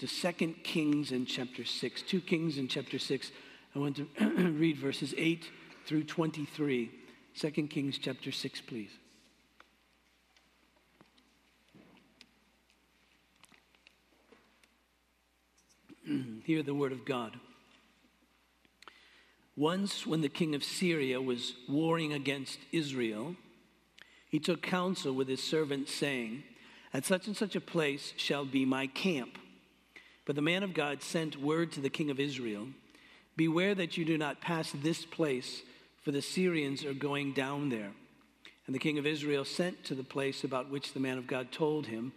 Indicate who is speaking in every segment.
Speaker 1: to 2 Kings in chapter 6. 2 Kings in chapter 6. I want to read verses 8 through 23. 2 Kings chapter 6, please. Hear the word of God. Once, when the king of Syria was warring against Israel, he took counsel with his servants, saying, At such and such a place shall be my camp. But the man of God sent word to the king of Israel Beware that you do not pass this place, for the Syrians are going down there. And the king of Israel sent to the place about which the man of God told him.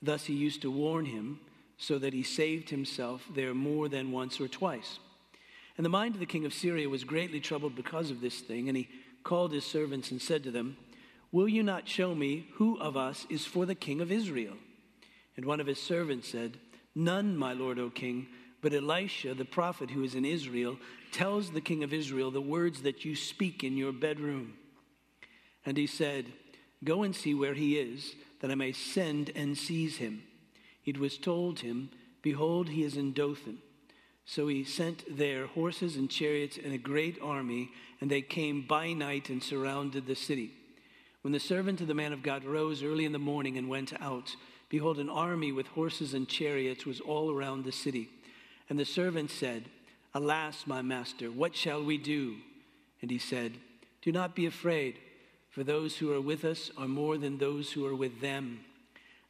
Speaker 1: Thus he used to warn him, so that he saved himself there more than once or twice. And the mind of the king of Syria was greatly troubled because of this thing, and he called his servants and said to them, Will you not show me who of us is for the king of Israel? And one of his servants said, None, my lord, O king, but Elisha, the prophet who is in Israel, tells the king of Israel the words that you speak in your bedroom. And he said, Go and see where he is, that I may send and seize him. It was told him, Behold, he is in Dothan. So he sent there horses and chariots and a great army, and they came by night and surrounded the city. When the servant of the man of God rose early in the morning and went out, behold, an army with horses and chariots was all around the city. And the servant said, Alas, my master, what shall we do? And he said, Do not be afraid, for those who are with us are more than those who are with them.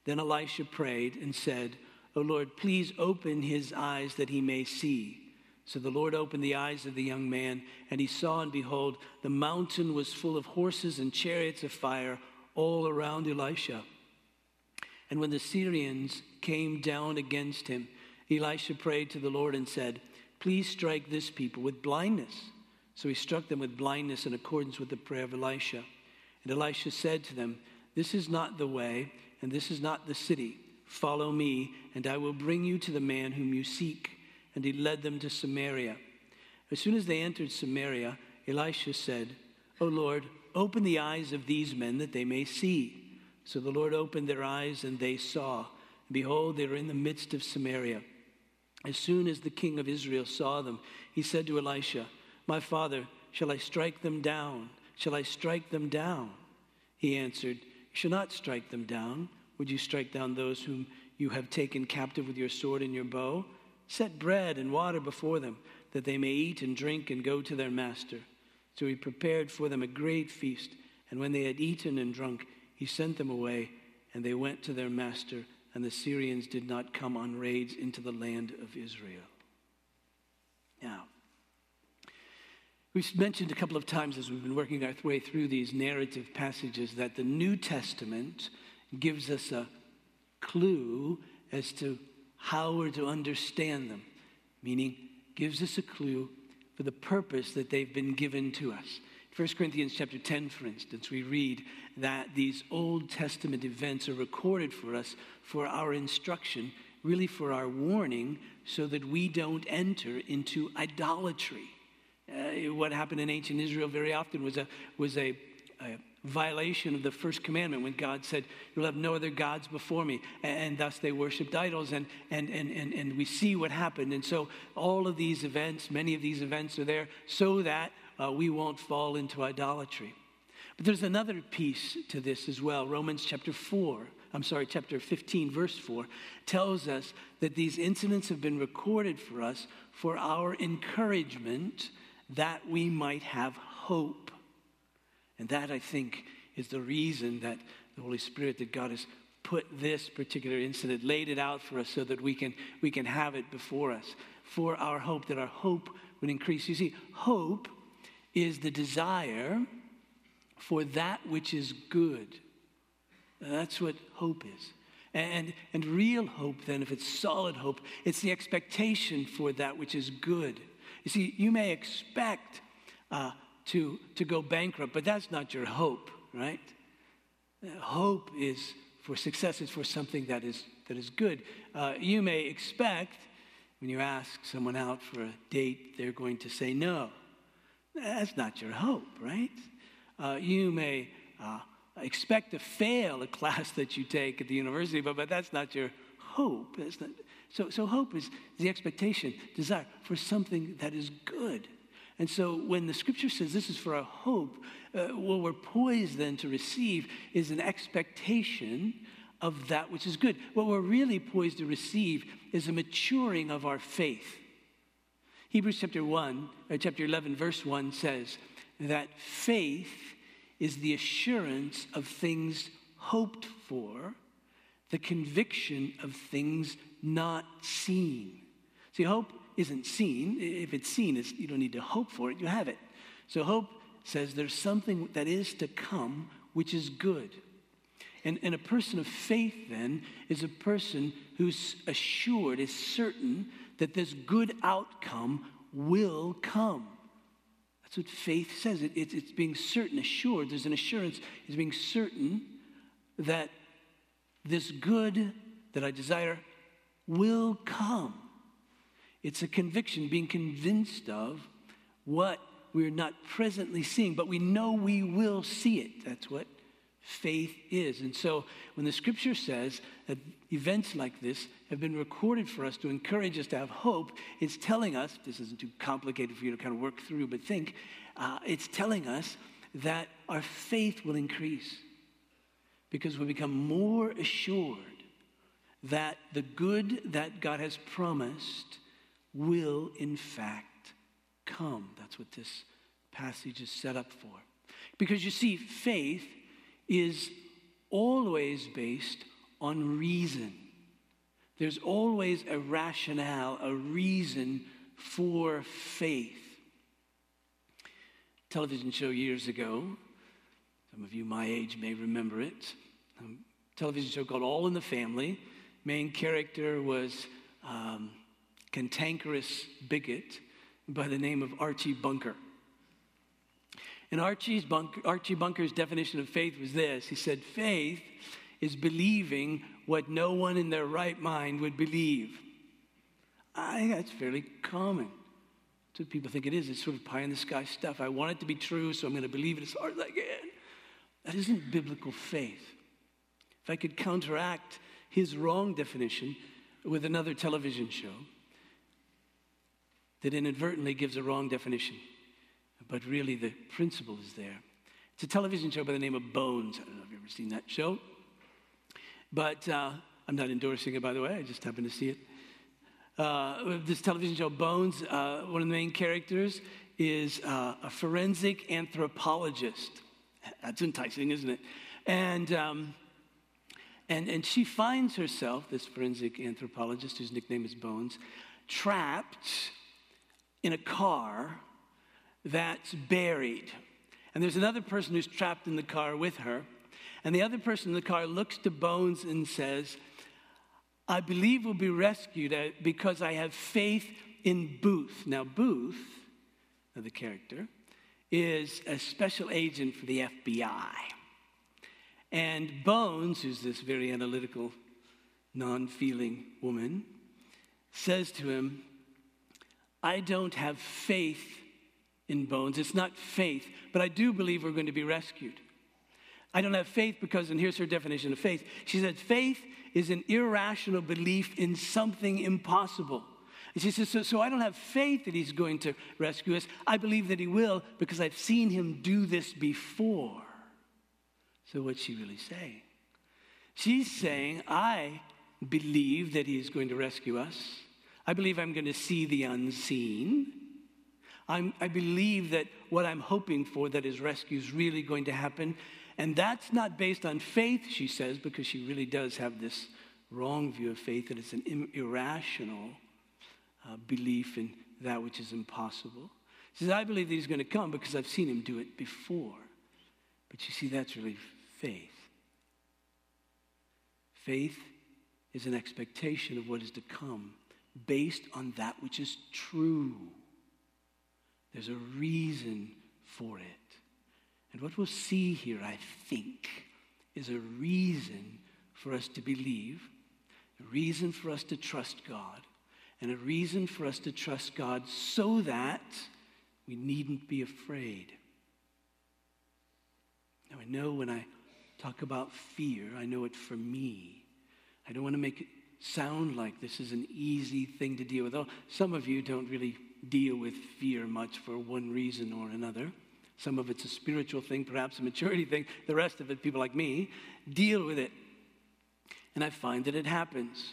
Speaker 1: Then Elisha prayed and said, O Lord, please open his eyes that he may see. So the Lord opened the eyes of the young man, and he saw, and behold, the mountain was full of horses and chariots of fire all around Elisha. And when the Syrians came down against him, Elisha prayed to the Lord and said, Please strike this people with blindness. So he struck them with blindness in accordance with the prayer of Elisha. And Elisha said to them, This is not the way, and this is not the city Follow me, and I will bring you to the man whom you seek. And he led them to Samaria. As soon as they entered Samaria, Elisha said, O Lord, open the eyes of these men that they may see. So the Lord opened their eyes, and they saw. Behold, they were in the midst of Samaria. As soon as the king of Israel saw them, he said to Elisha, My father, shall I strike them down? Shall I strike them down? He answered, You shall not strike them down would you strike down those whom you have taken captive with your sword and your bow? Set bread and water before them, that they may eat and drink and go to their master. So he prepared for them a great feast. And when they had eaten and drunk, he sent them away, and they went to their master. And the Syrians did not come on raids into the land of Israel. Now, We've mentioned a couple of times as we've been working our way through these narrative passages that the New Testament gives us a clue as to how we're to understand them, meaning gives us a clue for the purpose that they've been given to us. 1 Corinthians chapter 10, for instance, we read that these Old Testament events are recorded for us for our instruction, really for our warning, so that we don't enter into idolatry. Uh, what happened in ancient Israel very often was a, was a, a violation of the first commandment when God said, You'll have no other gods before me. And, thus they worshiped idols, and, and, and, and, and we see what happened. And so all of these events, many of these events are there so that uh, we won't fall into idolatry. But there's another piece to this as well. Romans chapter 4, I'm sorry, chapter 15, verse 4, tells us that these incidents have been recorded for us for our encouragement that we might have hope. And that, I think, is the reason that the Holy Spirit, that God has put this particular incident, laid it out for us so that we can, we can have it before us for our hope, that our hope would increase. You see, hope is the desire for that which is good. That's what hope is. And, and real hope, then, if it's solid hope, it's the expectation for that which is good. You see, you may expect uh, to, to go bankrupt, but that's not your hope, right? Hope is for success, is for something that is, that is good. Uh, you may expect when you ask someone out for a date, they're going to say no. That's not your hope, right? Uh, you may uh, expect to fail a class that you take at the university, but, but that's not your hope. Not, So, so hope is the expectation, desire for something that is good. And so when the scripture says this is for our hope, uh, what we're poised then to receive is an expectation of that which is good. What we're really poised to receive is a maturing of our faith. Hebrews chapter 1, or uh, chapter 11, verse 1 says that faith is the assurance of things hoped for, the conviction of things not seen. See, hope isn't seen. If it's seen, it's, you don't need to hope for it, you have it. So hope says there's something that is to come which is good. And, and a person of faith, then, is a person who's assured, is certain that this good outcome will come. That's what faith says. It, it, it's being certain, assured. There's an assurance. It's being certain that this good that I desire will come. It's a conviction, being convinced of what we're not presently seeing, but we know we will see it. That's what faith is. And so when the scripture says that events like this have been recorded for us to encourage us to have hope, it's telling us, this isn't too complicated for you to kind of work through, but think, uh, it's telling us that our faith will increase because we become more assured that the good that God has promised will in fact come. That's what this passage is set up for. Because you see, faith is always based on reason. There's always a rationale, a reason for faith. Television show years ago, some of you my age may remember it. Television show called All in the Family. Main character was um, cantankerous bigot by the name of Archie Bunker. And Archie's Bunker, Archie Bunker's definition of faith was this He said, Faith is believing what no one in their right mind would believe. I think that's fairly common. That's what people think it is. It's sort of pie in the sky stuff. I want it to be true, so I'm going to believe it as hard as I can. That isn't biblical faith. If I could counteract his wrong definition with another television show, that inadvertently gives a wrong definition. But really, the principle is there. It's a television show by the name of Bones. I don't know if you've ever seen that show. But uh, I'm not endorsing it, by the way. I just happened to see it. Uh, this television show, Bones, uh, one of the main characters is uh, a forensic anthropologist. That's enticing, isn't it? And, um, and, and she finds herself, this forensic anthropologist whose nickname is Bones, trapped in a car that's buried. And there's another person who's trapped in the car with her. And the other person in the car looks to Bones and says, I believe we'll be rescued uh, because I have faith in Booth. Now, Booth, the character, is a special agent for the FBI. And Bones, who's this very analytical, non feeling woman, says to him, I don't have faith in bones. It's not faith, but I do believe we're going to be rescued. I don't have faith because, and here's her definition of faith. She said, faith is an irrational belief in something impossible. And she says, so, so I don't have faith that he's going to rescue us. I believe that he will because I've seen him do this before. So, what's she really saying? She's saying, I believe that he is going to rescue us. I believe I'm going to see the unseen. I'm, i believe that what I'm hoping for, that his rescue, is really going to happen. And that's not based on faith, she says, because she really does have this wrong view of faith, that it's an irrational uh, belief in that which is impossible. She says, I believe that he's going to come because I've seen him do it before. But you see, that's really faith. Faith is an expectation of what is to come based on that which is true. There's a reason for it. And what we'll see here, I think, is a reason for us to believe, a reason for us to trust God, and a reason for us to trust God so that we needn't be afraid. Now, I know when I talk about fear, I know it for me. I don't want to make it sound like this is an easy thing to deal with. Oh, some of you don't really deal with fear much for one reason or another. Some of it's a spiritual thing, perhaps a maturity thing. The rest of it, people like me, deal with it. And I find that it happens.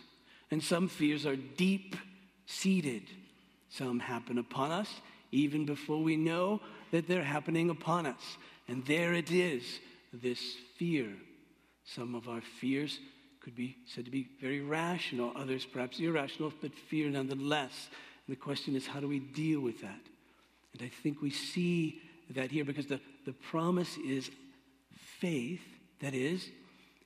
Speaker 1: And some fears are deep seated. Some happen upon us even before we know that they're happening upon us. And there it is, this fear. Some of our fears could be said to be very rational, others perhaps irrational, but fear nonetheless. And the question is, how do we deal with that? And I think we see that here because the, the promise is faith, that is,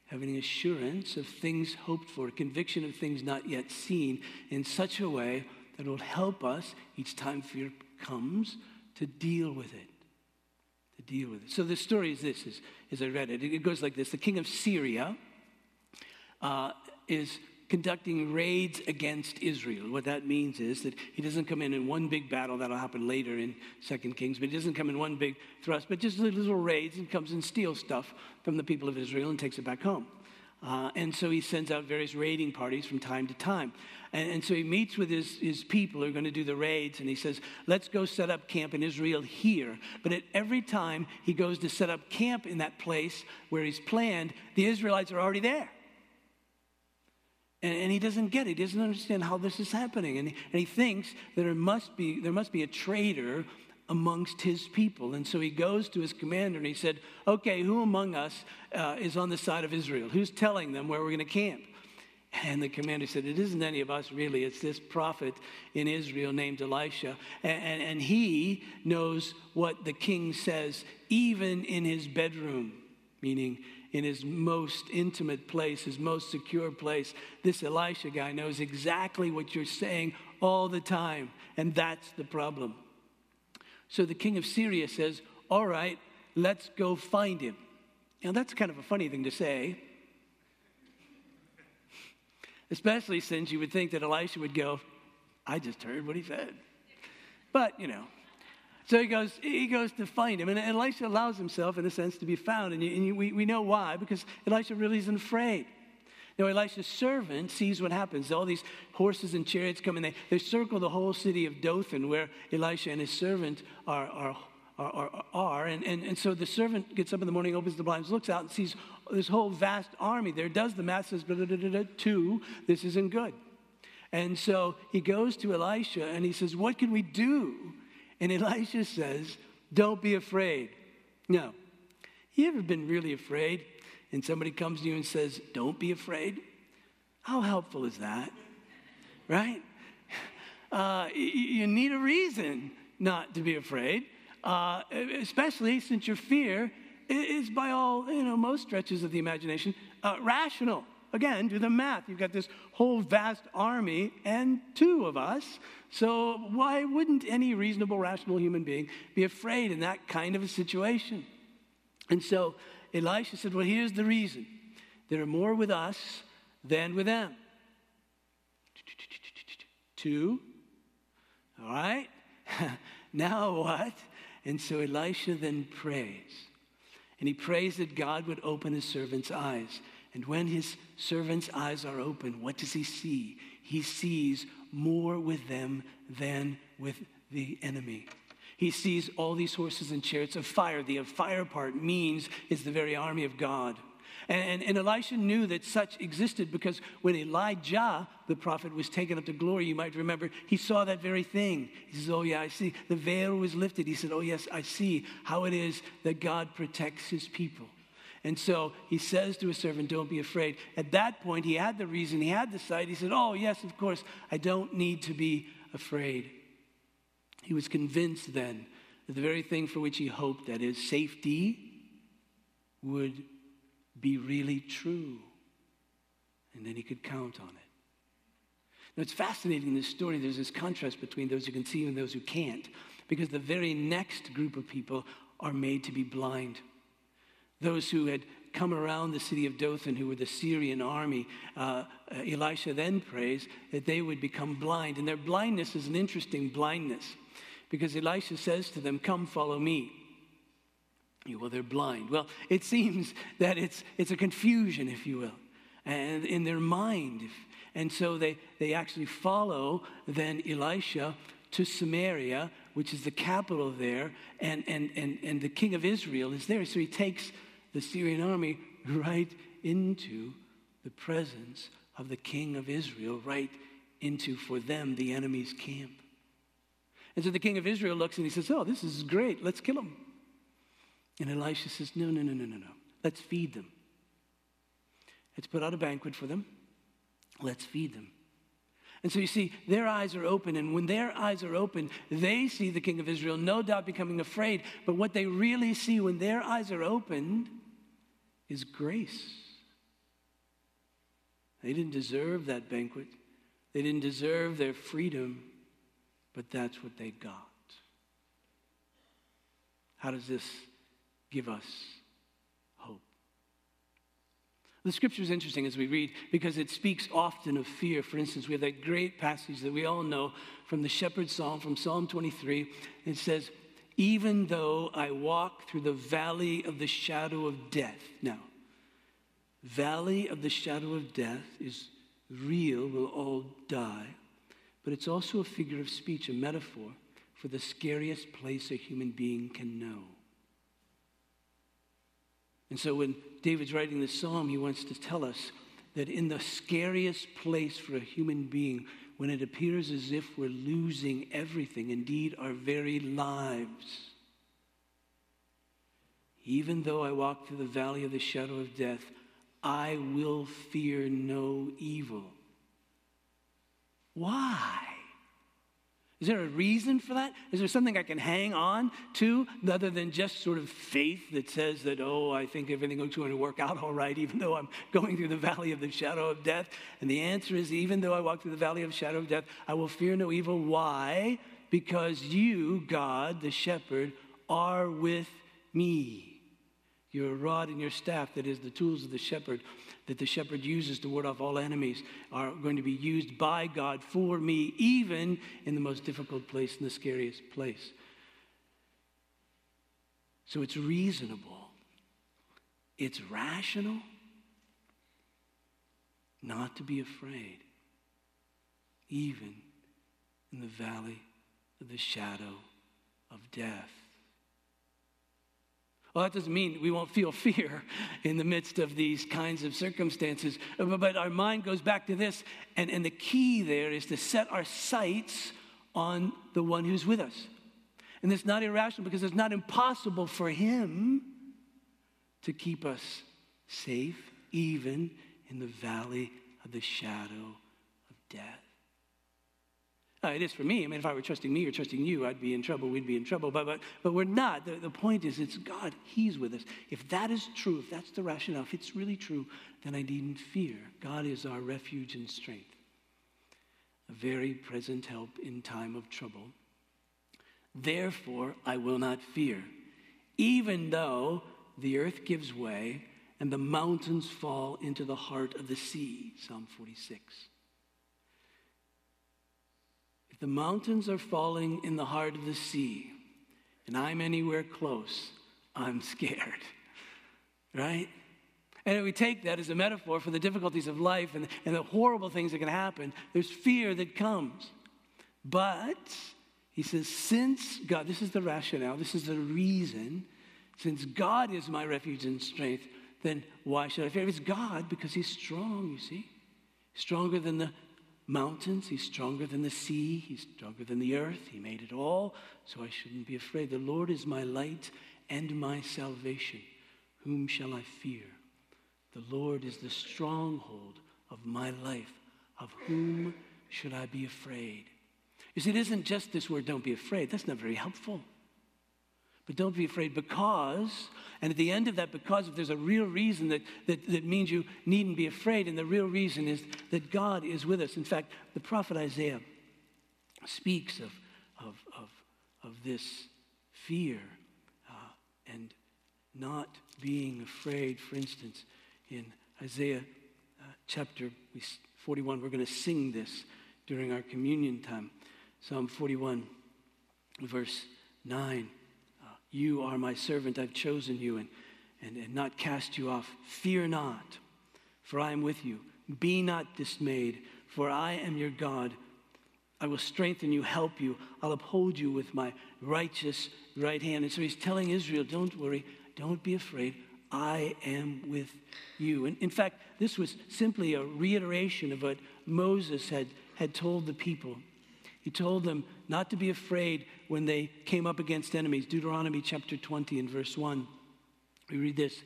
Speaker 1: having assurance of things hoped for, conviction of things not yet seen, in such a way that it will help us each time fear comes to deal with it. To deal with it. So the story is this, as, as I read it. It goes like this The king of Syria uh, is conducting raids against Israel. What that means is that he doesn't come in in one big battle, that'll happen later in Second Kings, but he doesn't come in one big thrust, but just little raids and comes and steals stuff from the people of Israel and takes it back home. Uh, and so he sends out various raiding parties from time to time. And, and so he meets with his, his people who are going to do the raids, and he says, Let's go set up camp in Israel here. But at every time he goes to set up camp in that place where he's planned, the Israelites are already there. And, and he doesn't get it. He doesn't understand how this is happening. And, and he thinks that there must, be, there must be a traitor amongst his people. And so he goes to his commander and he said, Okay, who among us uh, is on the side of Israel? Who's telling them where we're going to camp? And the commander said, It isn't any of us really. It's this prophet in Israel named Elisha. And, and, and, he knows what the king says, even in his bedroom, meaning in his most intimate place, his most secure place. This Elisha guy knows exactly what you're saying all the time. And that's the problem. So the king of Syria says, All right, let's go find him. Now, that's kind of a funny thing to say, especially since you would think that Elisha would go, I just heard what he said. But, you know, so he goes, he goes to find him. And Elisha allows himself, in a sense, to be found. And, you, and you, we, we know why, because Elisha really isn't afraid. Now, Elisha's servant sees what happens. All these horses and chariots come and they, they circle the whole city of Dothan where Elisha and his servant are. are, are, are. And, and, and so the servant gets up in the morning, opens the blinds, looks out, and sees this whole vast army there, does the math, says, two, this isn't good. And so he goes to Elisha and he says, What can we do? And Elisha says, Don't be afraid. Now, you ever been really afraid and somebody comes to you and says, Don't be afraid? How helpful is that? Right? Uh, you need a reason not to be afraid, uh, especially since your fear is, by all, you know, most stretches of the imagination, uh, rational. Again, do the math. You've got this whole vast army and two of us. So, why wouldn't any reasonable, rational human being be afraid in that kind of a situation? And so, Elisha said, Well, here's the reason there are more with us than with them. Two. All right. now what? And so Elisha then prays. And he prays that God would open his servant's eyes. And when his servant's eyes are open, what does he see? He sees more with them than with the enemy. He sees all these horses and chariots of fire. The fire part means is the very army of God. And, and, and, Elisha knew that such existed because when Elijah, the prophet, was taken up to glory, you might remember, he saw that very thing. He says, Oh, yeah, I see. The veil was lifted. He said, Oh, yes, I see how it is that God protects his people. And so he says to his servant, Don't be afraid. At that point, he had the reason, he had the sight. He said, Oh, yes, of course, I don't need to be afraid. He was convinced then that the very thing for which he hoped, that is, safety, would be really true. And then he could count on it. Now, it's fascinating in this story, there's this contrast between those who can see and those who can't, because the very next group of people are made to be blind. Those who had come around the city of Dothan, who were the Syrian army, uh, Elisha then prays that they would become blind. And their blindness is an interesting blindness because Elisha says to them, Come, follow me. Well, they're blind. Well, it seems that it's, it's a confusion, if you will, and in their mind. And so they, they actually follow then Elisha to Samaria, which is the capital there, and, and, and, and the king of Israel is there. So he takes the Syrian army right into the presence of the king of Israel, right into, for them, the enemy's camp. And so the king of Israel looks and he says, Oh, this is great. Let's kill them. And Elisha says, No, no, no, no, no, no. Let's feed them. Let's put out a banquet for them. Let's feed them. And so you see, their eyes are open. And when their eyes are open, they see the king of Israel, no doubt becoming afraid. But what they really see when their eyes are opened is grace. They didn't deserve that banquet, they didn't deserve their freedom, but that's what they got. How does this give us hope? the scripture is interesting as we read because it speaks often of fear. For instance, we have that great passage that we all know from the shepherd's psalm, from Psalm 23. It says, Even though I walk through the valley of the shadow of death. Now, valley of the shadow of death is real, we'll all die. But it's also a figure of speech, a metaphor for the scariest place a human being can know. And so when David's writing this psalm, he wants to tell us that in the scariest place for a human being, when it appears as if we're losing everything, indeed our very lives, even though I walk through the valley of the shadow of death, I will fear no evil. Why? Is there a reason for that? Is there something I can hang on to other than just sort of faith that says that, oh, I think everything is going to work out all right, even though I'm going through the valley of the shadow of death? And the answer is, even though I walk through the valley of shadow of death, I will fear no evil. Why? Because you, God, the shepherd, are with me. Your rod and your staff, that is the tools of the shepherd, that the shepherd uses to ward off all enemies are going to be used by God for me, even in the most difficult place, in the scariest place. So it's reasonable, it's rational not to be afraid, even in the valley of the shadow of death. Well, that doesn't mean we won't feel fear in the midst of these kinds of circumstances, uh, but our mind goes back to this, and, and the key there is to set our sights on the one who's with us. And it's not irrational because it's not impossible for him to keep us safe, even in the valley of the shadow of death. Uh, it is for me. I mean, if I were trusting me or trusting you, I'd be in trouble. We'd be in trouble. But, but, but we're not. The, the point is, it's God. He's with us. If that is true, if that's the rationale, if it's really true, then I needn't fear. God is our refuge and strength, a very present help in time of trouble. Therefore, I will not fear, even though the earth gives way and the mountains fall into the heart of the sea. Psalm 46 the mountains are falling in the heart of the sea, and I'm anywhere close, I'm scared. Right? And we take that as a metaphor for the difficulties of life and, and the horrible things that can happen. There's fear that comes. But he says, since God, this is the rationale, this is the reason, since God is my refuge and strength, then why should I fear? It's God because he's strong, you see. Stronger than the mountains. He's stronger than the sea. He's stronger than the earth. He made it all, so I shouldn't be afraid. The Lord is my light and my salvation. Whom shall I fear? The Lord is the stronghold of my life. Of whom should I be afraid? You see, it isn't just this word, don't be afraid. That's not very helpful. But don't be afraid because, and at the end of that, because if there's a real reason that, that, that means you needn't be afraid, and the real reason is that God is with us. In fact, the prophet Isaiah speaks of, of, of, of this fear uh, and not being afraid. For instance, in Isaiah uh, chapter 41, we're going to sing this during our communion time. Psalm 41, verse 9. You are my servant, I've chosen you and, and, and not cast you off. Fear not, for I am with you. Be not dismayed, for I am your God. I will strengthen you, help you. I'll uphold you with my righteous right hand. And so he's telling Israel, don't worry, don't be afraid. I am with you. And in fact, this was simply a reiteration of what Moses had, had told the people. He told them not to be afraid when they came up against enemies. Deuteronomy chapter 20 and verse 1. We read this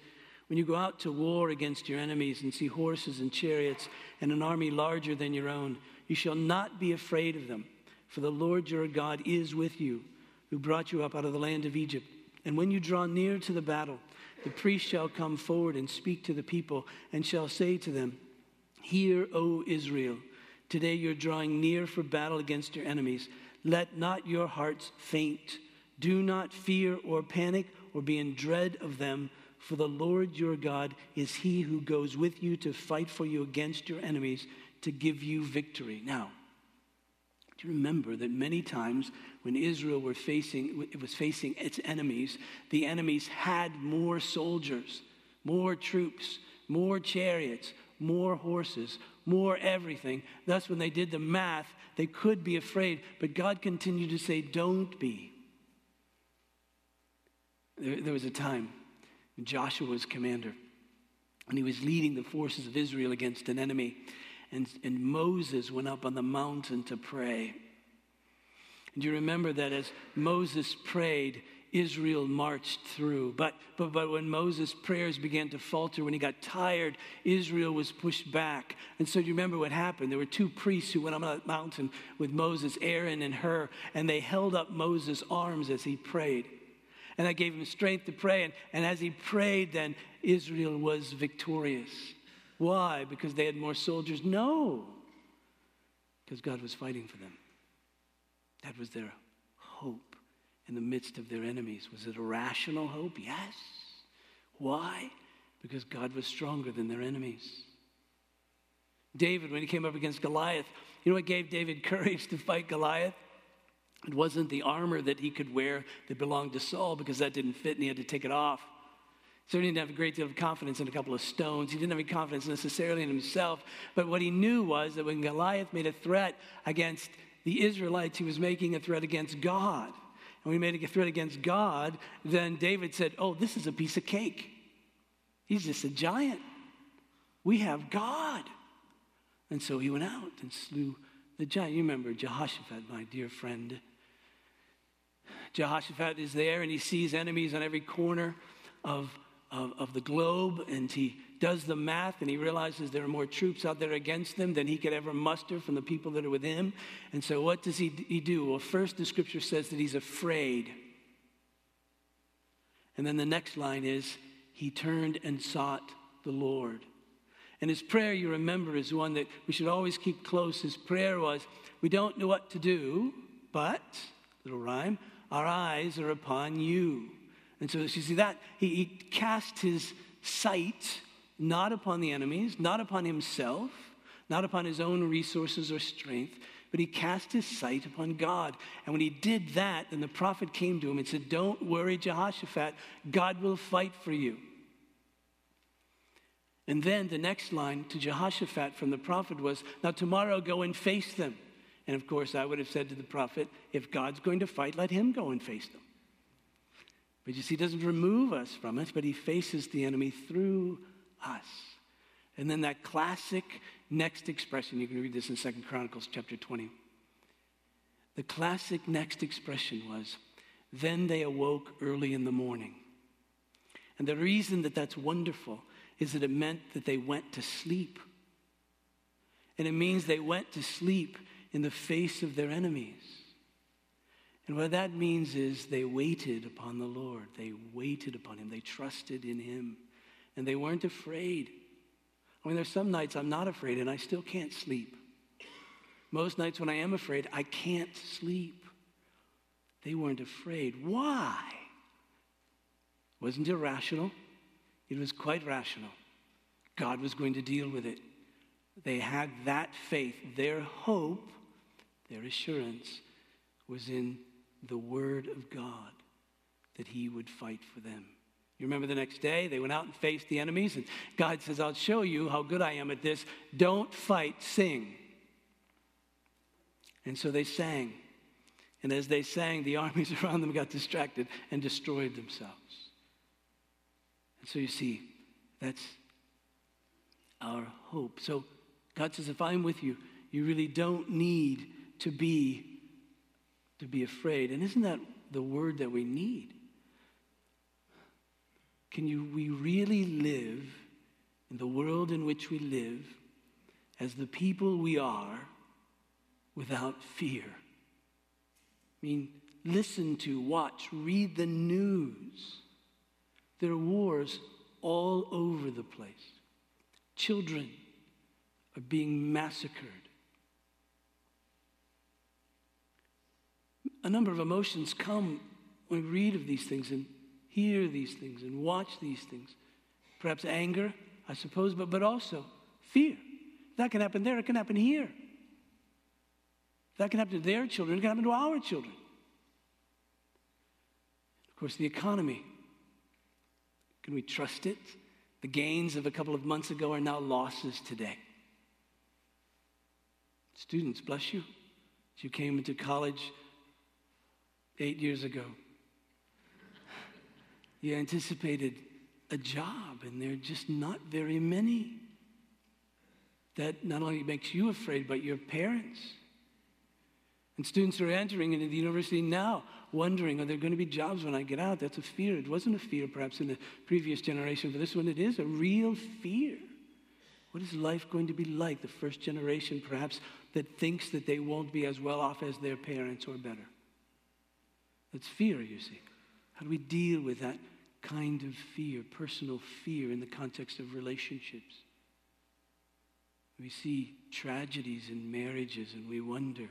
Speaker 1: When you go out to war against your enemies and see horses and chariots and an army larger than your own, you shall not be afraid of them, for the Lord your God is with you, who brought you up out of the land of Egypt. And when you draw near to the battle, the priest shall come forward and speak to the people, and shall say to them, Hear, O Israel, today you're drawing near for battle against your enemies. Let not your hearts faint. Do not fear or panic or be in dread of them, for the Lord your God is he who goes with you to fight for you against your enemies to give you victory. Now, do you remember that many times when Israel were facing, was facing its enemies, the enemies had more soldiers, more troops, more chariots, more horses, more everything. Thus, when they did the math, they could be afraid, but God continued to say, Don't be. There, there was a time when Joshua was commander, and he was leading the forces of Israel against an enemy. And, and Moses went up on the mountain to pray. And you remember that as Moses prayed, Israel marched through. But, but, but when Moses' prayers began to falter, when he got tired, Israel was pushed back. And so you remember what happened? There were two priests who went up on that mountain with Moses, Aaron and Hur, and they held up Moses' arms as he prayed. And that gave him strength to pray. And, and as he prayed, then Israel was victorious. Why? Because they had more soldiers? No. Because God was fighting for them. That was their hope in the midst of their enemies. Was it a rational hope? Yes. Why? Because God was stronger than their enemies. David, when he came up against Goliath, you know what gave David courage to fight Goliath? It wasn't the armor that he could wear that belonged to Saul because that didn't fit and he had to take it off. So he didn't have a great deal of confidence in a couple of stones. He didn't have any confidence necessarily in himself. But what he knew was that when Goliath made a threat against the Israelites, he was making a threat against God. And he made a threat against God, then David said, Oh, this is a piece of cake. He's just a giant. We have God. And so he went out and slew the giant. You remember Jehoshaphat, my dear friend. Jehoshaphat is there and he sees enemies on every corner of of, of the globe and he does the math and he realizes there are more troops out there against them than he could ever muster from the people that are with him. And so, what does he, he do? Well, first, the scripture says that he's afraid. And then the next line is, he turned and sought the Lord. And his prayer, you remember, is one that we should always keep close. His prayer was, We don't know what to do, but, little rhyme, our eyes are upon you. And so you see that he, he cast his sight not upon the enemies, not upon himself, not upon his own resources or strength, but he cast his sight upon God. And when he did that, then the prophet came to him and said, Don't worry, Jehoshaphat, God will fight for you. And then the next line to Jehoshaphat from the prophet was, Now tomorrow go and face them. And of course, I would have said to the prophet, If God's going to fight, let him go and face them. But you see, he doesn't remove us from it, but he faces the enemy through us. And then that classic next expression, you can read this in Second Chronicles chapter 20. The classic next expression was, then they awoke early in the morning. And the reason that that's wonderful is that it meant that they went to sleep. And it means they went to sleep in the face of their enemies. And what that means is they waited upon the Lord. They waited upon Him. They trusted in Him. And they weren't afraid. I mean, there's some nights I'm not afraid and I still can't sleep. Most nights when I am afraid, I can't sleep. They weren't afraid. Why? It wasn't irrational, it was quite rational. God was going to deal with it. They had that faith. Their hope, their assurance was in the word of God that he would fight for them. You remember the next day, they went out and faced the enemies, and God says, I'll show you how good I am at this. Don't fight, sing. And so they sang. And as they sang, the armies around them got distracted and destroyed themselves. And so you see, that's our hope. So God says, if I'm with you, you really don't need to be to be afraid. And isn't that the word that we need? Can you we really live in the world in which we live as the people we are without fear? I mean, listen to, watch, read the news. There are wars all over the place. Children are being massacred. A number of emotions come when we read of these things and hear these things and watch these things. Perhaps anger, I suppose, but, but also fear. That can happen there, it can happen here. That can happen to their children, it can happen to our children. Of course, the economy. Can we trust it? The gains of a couple of months ago are now losses today. Students, bless you. As you came into college eight years ago, you anticipated a job, and there are just not very many. That not only makes you afraid, but your parents. And students are entering into the university now, wondering, are there going to be jobs when I get out? That's a fear. It wasn't a fear, perhaps, in the previous generation, but this one it is a real fear. What is life going to be like? The first generation, perhaps, that thinks that they won't be as well off as their parents or better. That's fear, you see. How do we deal with that kind of fear, personal fear, in the context of relationships? We see tragedies in marriages and we wonder,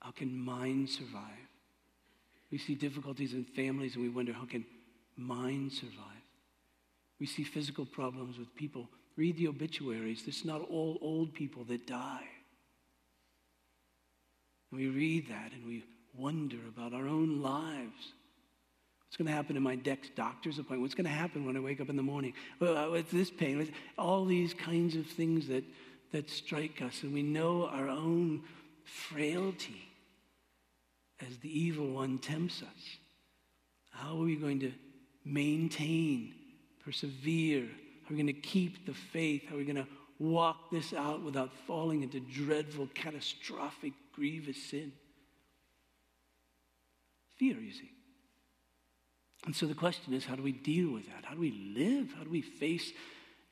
Speaker 1: how can mine survive? We see difficulties in families and we wonder, how can mine survive? We see physical problems with people. Read the obituaries. It's not all old people that die. And we read that and we wonder about our own lives. What's going to happen in my next doctor's appointment? What's going to happen when I wake up in the morning? Well, uh, with this pain, all these kinds of things that, that strike us, and we know our own frailty as the evil one tempts us. How are we going to maintain, persevere? How are we going to keep the faith? How are we going to walk this out without falling into dreadful, catastrophic, grievous sin? Fear, you see. And so the question is, how do we deal with that? How do we live? How do we face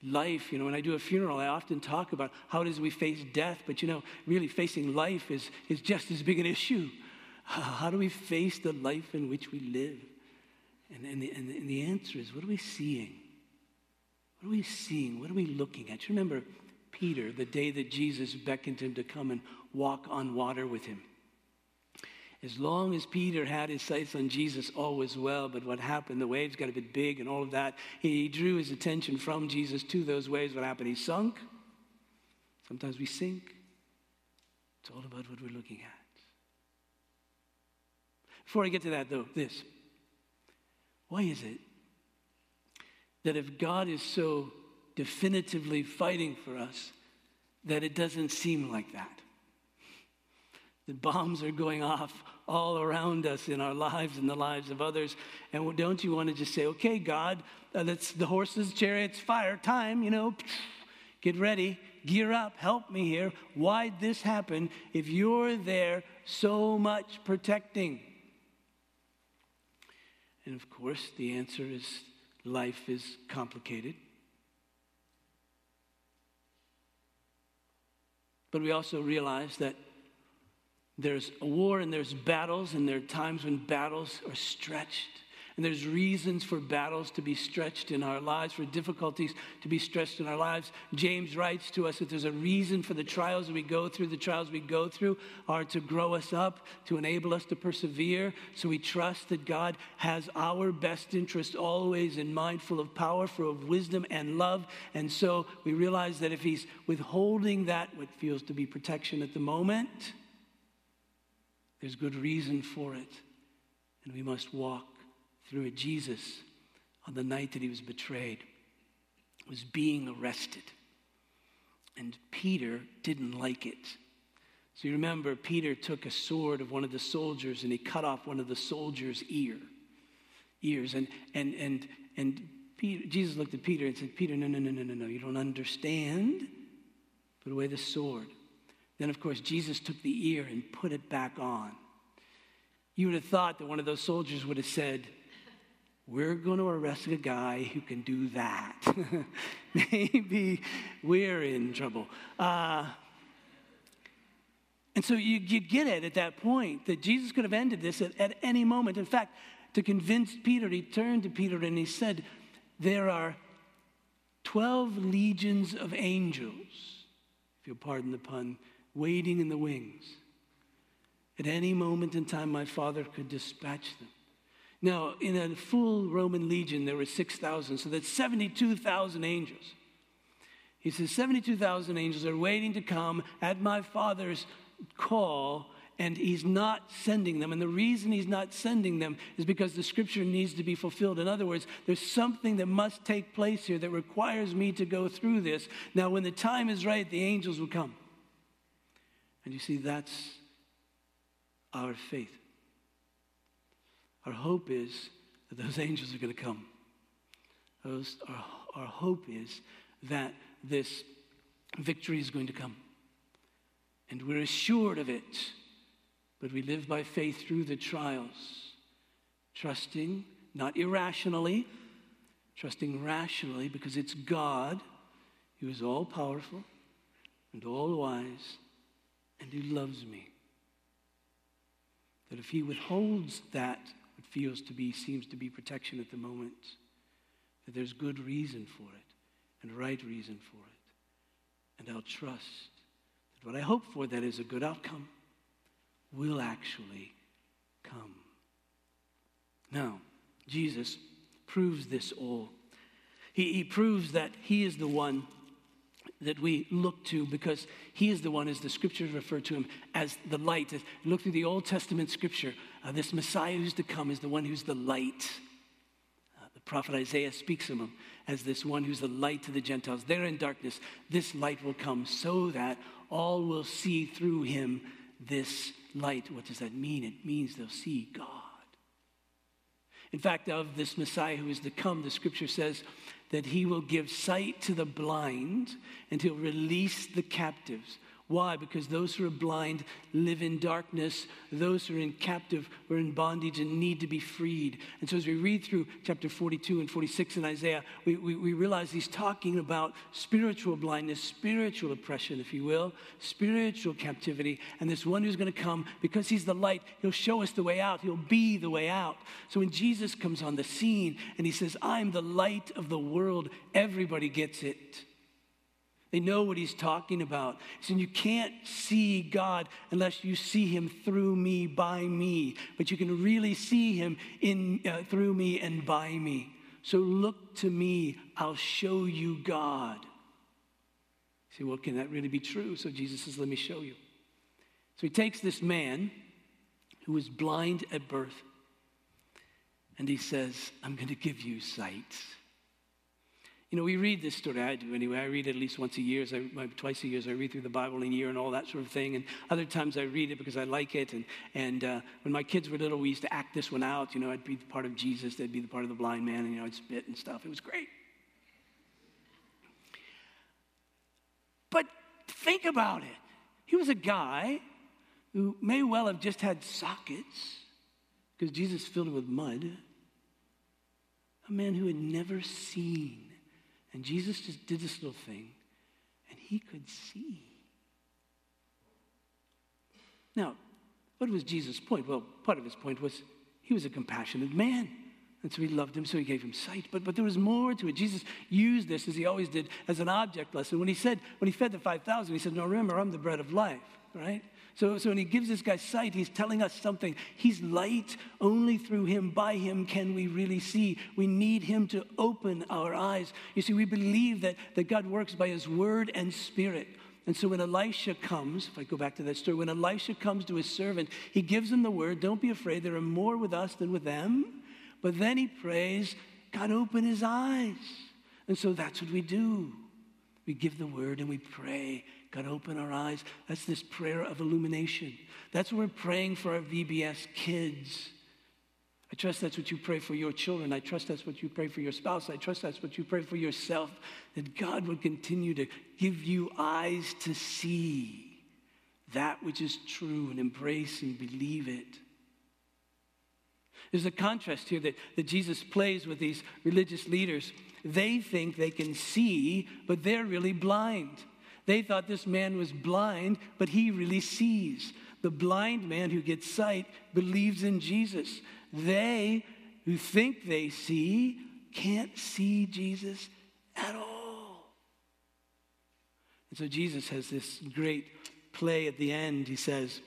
Speaker 1: life? You know, when I do a funeral, I often talk about how is we face death, but you know, really facing life is, is just as big an issue. How do we face the life in which we live? And, and, the, and, the, and the answer is, what are we seeing? What are we seeing? What are we looking at? You remember Peter, the day that Jesus beckoned him to come and walk on water with him. As long as Peter had his sights on Jesus, all was well. But what happened? The waves got a bit big and all of that. He drew his attention from Jesus to those waves. What happened? He sunk. Sometimes we sink. It's all about what we're looking at. Before I get to that, though, this. Why is it that if God is so definitively fighting for us, that it doesn't seem like that? The bombs are going off all around us in our lives and the lives of others. And don't you want to just say, okay, God, uh, that's the horses, chariots, fire, time, you know, get ready, gear up, help me here. Why'd this happen if you're there so much protecting? And of course, the answer is life is complicated. But we also realize that there's a war and there's battles, and there are times when battles are stretched. And there's reasons for battles to be stretched in our lives, for difficulties to be stretched in our lives. James writes to us that there's a reason for the trials we go through. The trials we go through are to grow us up, to enable us to persevere. So we trust that God has our best interest always in mind, full of power, full of wisdom and love. And so we realize that if He's withholding that, what feels to be protection at the moment, there's good reason for it. And we must walk through it. Jesus, on the night that he was betrayed, was being arrested. And Peter didn't like it. So you remember, Peter took a sword of one of the soldiers and he cut off one of the soldiers' ear, ears. And, and, and, and Peter, Jesus looked at Peter and said, Peter, no, no, no, no, no, no, you don't understand. Put away the sword. Then, of course, Jesus took the ear and put it back on. You would have thought that one of those soldiers would have said, We're going to arrest a guy who can do that. Maybe we're in trouble. Uh, and so you, you get it at that point that Jesus could have ended this at, at any moment. In fact, to convince Peter, he turned to Peter and he said, There are 12 legions of angels, if you'll pardon the pun, waiting in the wings. At any moment in time, my Father could dispatch them. Now, in a full Roman legion, there were 6,000, so that's 72,000 angels. He says, 72,000 angels are waiting to come at my Father's call and he's not sending them. And the reason he's not sending them is because the scripture needs to be fulfilled. In other words, there's something that must take place here that requires me to go through this. Now, when the time is right, the angels will come. And you see, that's our faith. Our hope is that those angels are going to come. Those, our, our hope is that this victory is going to come and we're assured of it. But we live by faith through the trials, trusting not irrationally, trusting rationally because it's God who is all powerful and all wise and who loves me. That if he withholds that, what feels to be, seems to be protection at the moment, that there's good reason for it and right reason for it. And I'll trust that what I hope for that is a good outcome will actually come. Now, Jesus proves this all. He, he proves that he is the one that we look to because he is the one, as the scriptures refer to him, as the light. As look through the Old Testament scripture, uh, this Messiah who's to come is the one who's the light. Uh, the prophet Isaiah speaks of him as this one who's the light to the Gentiles. They're in darkness. This light will come so that all will see through him this light. What does that mean? It means they'll see God. In fact, of this Messiah who is to come, the scripture says that he will give sight to the blind and he'll release the captives. Why? Because those who are blind live in darkness. Those who are in captive are in bondage and need to be freed. And so, as we read through chapter 42 and 46 in Isaiah, we, we, we realize he's talking about spiritual blindness, spiritual oppression, if you will, spiritual captivity. And this one who's going to come, because he's the light, he'll show us the way out. He'll be the way out. So, when Jesus comes on the scene and he says, I'm the light of the world, everybody gets it. They know what he's talking about. He said, You can't see God unless you see him through me, by me. But you can really see him in, uh, through me and by me. So look to me, I'll show you God. You say, Well, can that really be true? So Jesus says, Let me show you. So he takes this man who was blind at birth and he says, I'm going to give you sight. You know, we read this story. I do anyway. I read it at least once a year. I, twice a year, I read through the Bible in a year and all that sort of thing. And other times I read it because I like it. And, and uh, when my kids were little, we used to act this one out. You know, I'd be the part of Jesus, they'd be the part of the blind man, and, you know, I'd spit and stuff. It was great. But think about it. He was a guy who may well have just had sockets because Jesus filled him with mud. A man who had never seen and Jesus just did this little thing, and he could see. Now, what was Jesus' point? Well, part of his point was he was a compassionate man. And so he loved him, so he gave him sight. But, but there was more to it. Jesus used this, as he always did, as an object lesson. When he said, when he fed the 5,000, he said, No, remember, I'm the bread of life, right? So, so when he gives this guy sight, he's telling us something. He's light. Only through him, by him, can we really see. We need him to open our eyes. You see, we believe that, that God works by his word and spirit. And so when Elisha comes, if I go back to that story, when Elisha comes to his servant, he gives him the word don't be afraid, there are more with us than with them. But then he prays, God, open his eyes. And so that's what we do. We give the word and we pray, God, open our eyes. That's this prayer of illumination. That's what we're praying for our VBS kids. I trust that's what you pray for your children. I trust that's what you pray for your spouse. I trust that's what you pray for yourself. That God would continue to give you eyes to see that which is true and embrace and believe it. There's a contrast here that, that Jesus plays with these religious leaders. They think they can see, but they're really blind. They thought this man was blind, but he really sees. The blind man who gets sight believes in Jesus. They who think they see can't see Jesus at all. And so Jesus has this great play at the end. He says,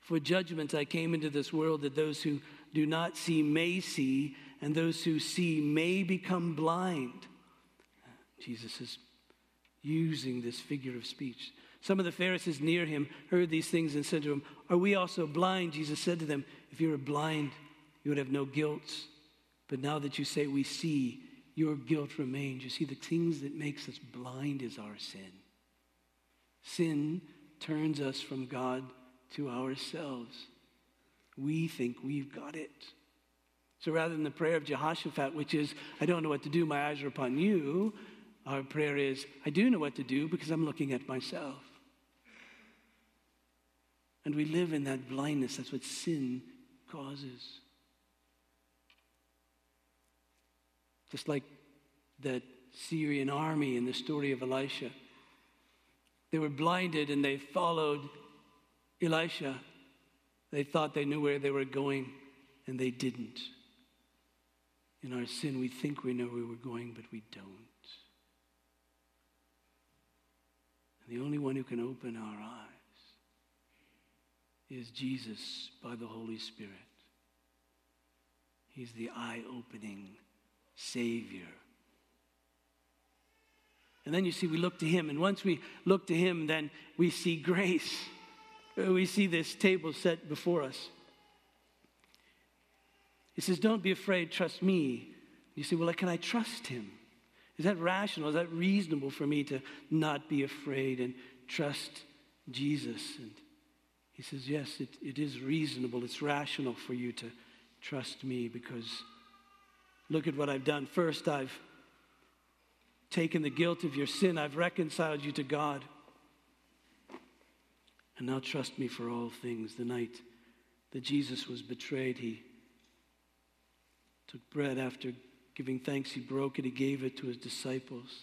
Speaker 1: For judgment I came into this world that those who do not see may see, and those who see may become blind. Jesus is using this figure of speech. Some of the Pharisees near him heard these things and said to him, Are we also blind? Jesus said to them, If you were blind, you would have no guilt. But now that you say we see, your guilt remains. You see, the things that makes us blind is our sin. Sin turns us from God to ourselves. We think we've got it. So rather than the prayer of Jehoshaphat, which is, I don't know what to do, my eyes are upon you, our prayer is, I do know what to do because I'm looking at myself. And we live in that blindness. That's what sin causes. Just like that Syrian army in the story of Elisha. They were blinded and they followed Elisha. They thought they knew where they were going, and they didn't. In our sin, we think we know where we're going, but we don't. And the only one who can open our eyes is Jesus by the Holy Spirit. He's the eye opening Savior. And then you see, we look to Him. And once we look to Him, then we see grace. We see this table set before us. He says, Don't be afraid, trust me. You say, Well, can I trust Him? Is that rational? Is that reasonable for me to not be afraid and trust Jesus? And he says, Yes, it, it is reasonable. It's rational for you to trust me because Look at what I've done. First, I've taken the guilt of your sin, I've reconciled you to God. And now trust me for all things. The night that Jesus was betrayed, he took bread after giving thanks, he broke it, he gave it to his disciples.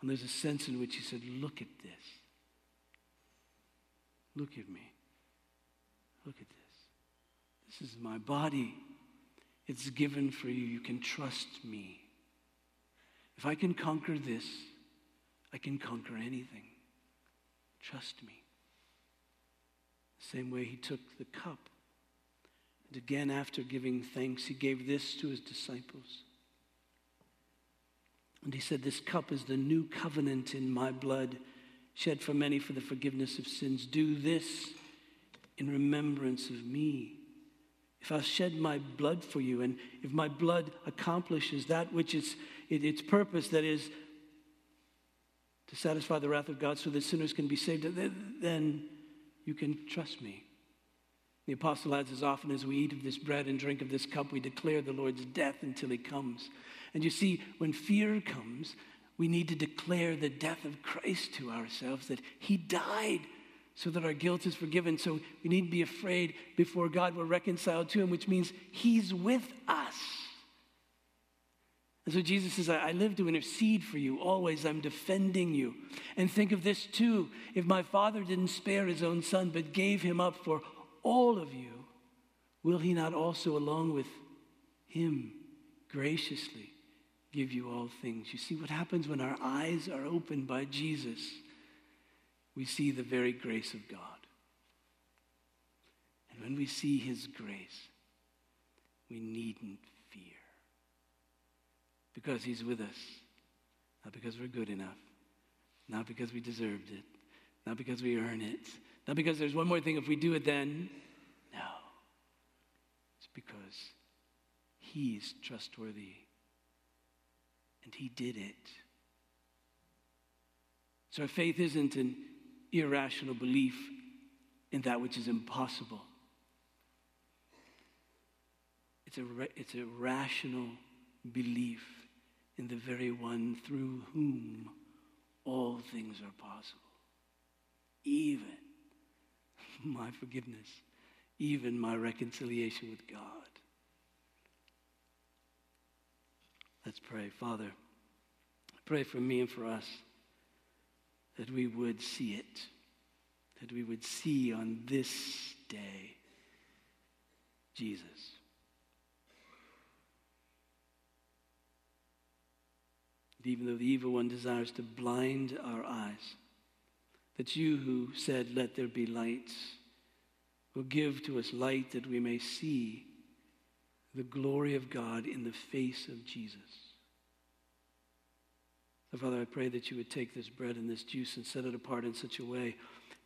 Speaker 1: And there's a sense in which he said, Look at this. Look at me. Look at this. This is my body it's given for you. You can trust me. If I can conquer this, I can conquer anything. Trust me. The same way he took the cup. And again, after giving thanks, he gave this to his disciples. And he said, This cup is the new covenant in my blood, shed for many for the forgiveness of sins. Do this in remembrance of me if I shed my blood for you, and if my blood accomplishes that which is it, its purpose, that is to satisfy the wrath of God so that sinners can be saved, then you can trust me. The apostle adds, as often as we eat of this bread and drink of this cup, we declare the Lord's death until he comes. And you see, when fear comes, we need to declare the death of Christ to ourselves, that he died so that our guilt is forgiven. So we need to be afraid before God we're reconciled to Him, which means He's with us. And so Jesus says, I live to intercede for you. Always I'm defending you. And think of this too. If my Father didn't spare His own Son, but gave Him up for all of you, will He not also, along with Him, graciously give you all things? You see what happens when our eyes are opened by Jesus we see the very grace of God. And when we see His grace, we needn't fear. Because He's with us, not because we're good enough, not because we deserved it, not because we earn it, not because there's one more thing if we do it then. No. It's because He's trustworthy and He did it. So our faith isn't an irrational belief in that which is impossible. It's a, it's a rational belief in the very one through whom all things are possible. Even my forgiveness, even my reconciliation with God. Let's pray. Father, pray for me and for us that we would see it, that we would see on this day Jesus. even though the evil one desires to blind our eyes, that you who said, Let there be light, will give to us light that we may see the glory of God in the face of Jesus. So, Father, I pray that you would take this bread and this juice and set it apart in such a way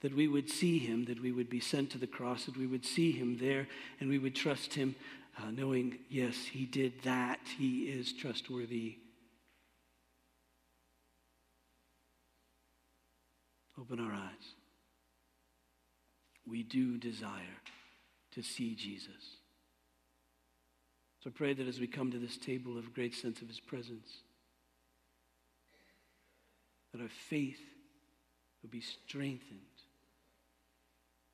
Speaker 1: that we would see him, that we would be sent to the cross, that we would see him there, and we would trust him, uh, knowing, yes, he did that. He is trustworthy. Open our eyes. We do desire to see Jesus. So pray that as we come to this table of great sense of his presence, that our faith will be strengthened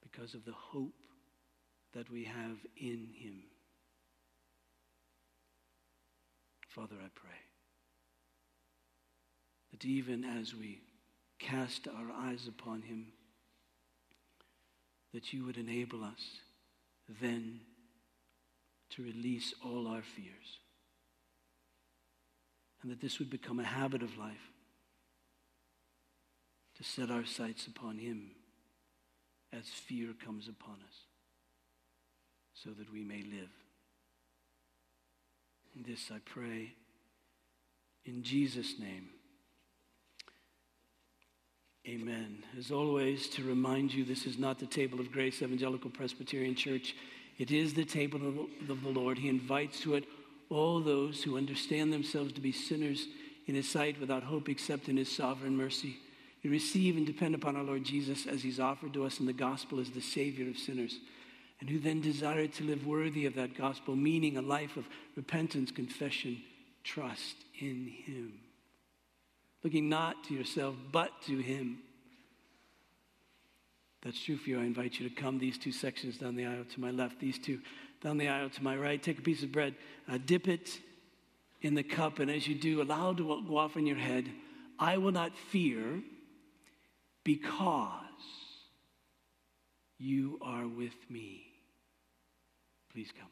Speaker 1: because of the hope that we have in him. Father, I pray that even as we cast our eyes upon him, that you would enable us then to release all our fears. And that this would become a habit of life to set our sights upon him as fear comes upon us so that we may live. And this I pray in Jesus' name. Amen. As always, to remind you, this is not the table of grace, Evangelical Presbyterian Church. It is the table of the Lord. He invites to it all those who understand themselves to be sinners in His sight without hope except in His sovereign mercy. You receive and depend upon our Lord Jesus as He's offered to us in the gospel as the Savior of sinners, and who then desire to live worthy of that gospel, meaning a life of repentance, confession, trust in Him looking not to yourself, but to Him. That's true for you. I invite you to come these two sections down the aisle to my left, these two down the aisle to my right. Take a piece of bread, uh, dip it in the cup, and as you do, allow it to go off in your head. I will not fear because you are with me. Please come.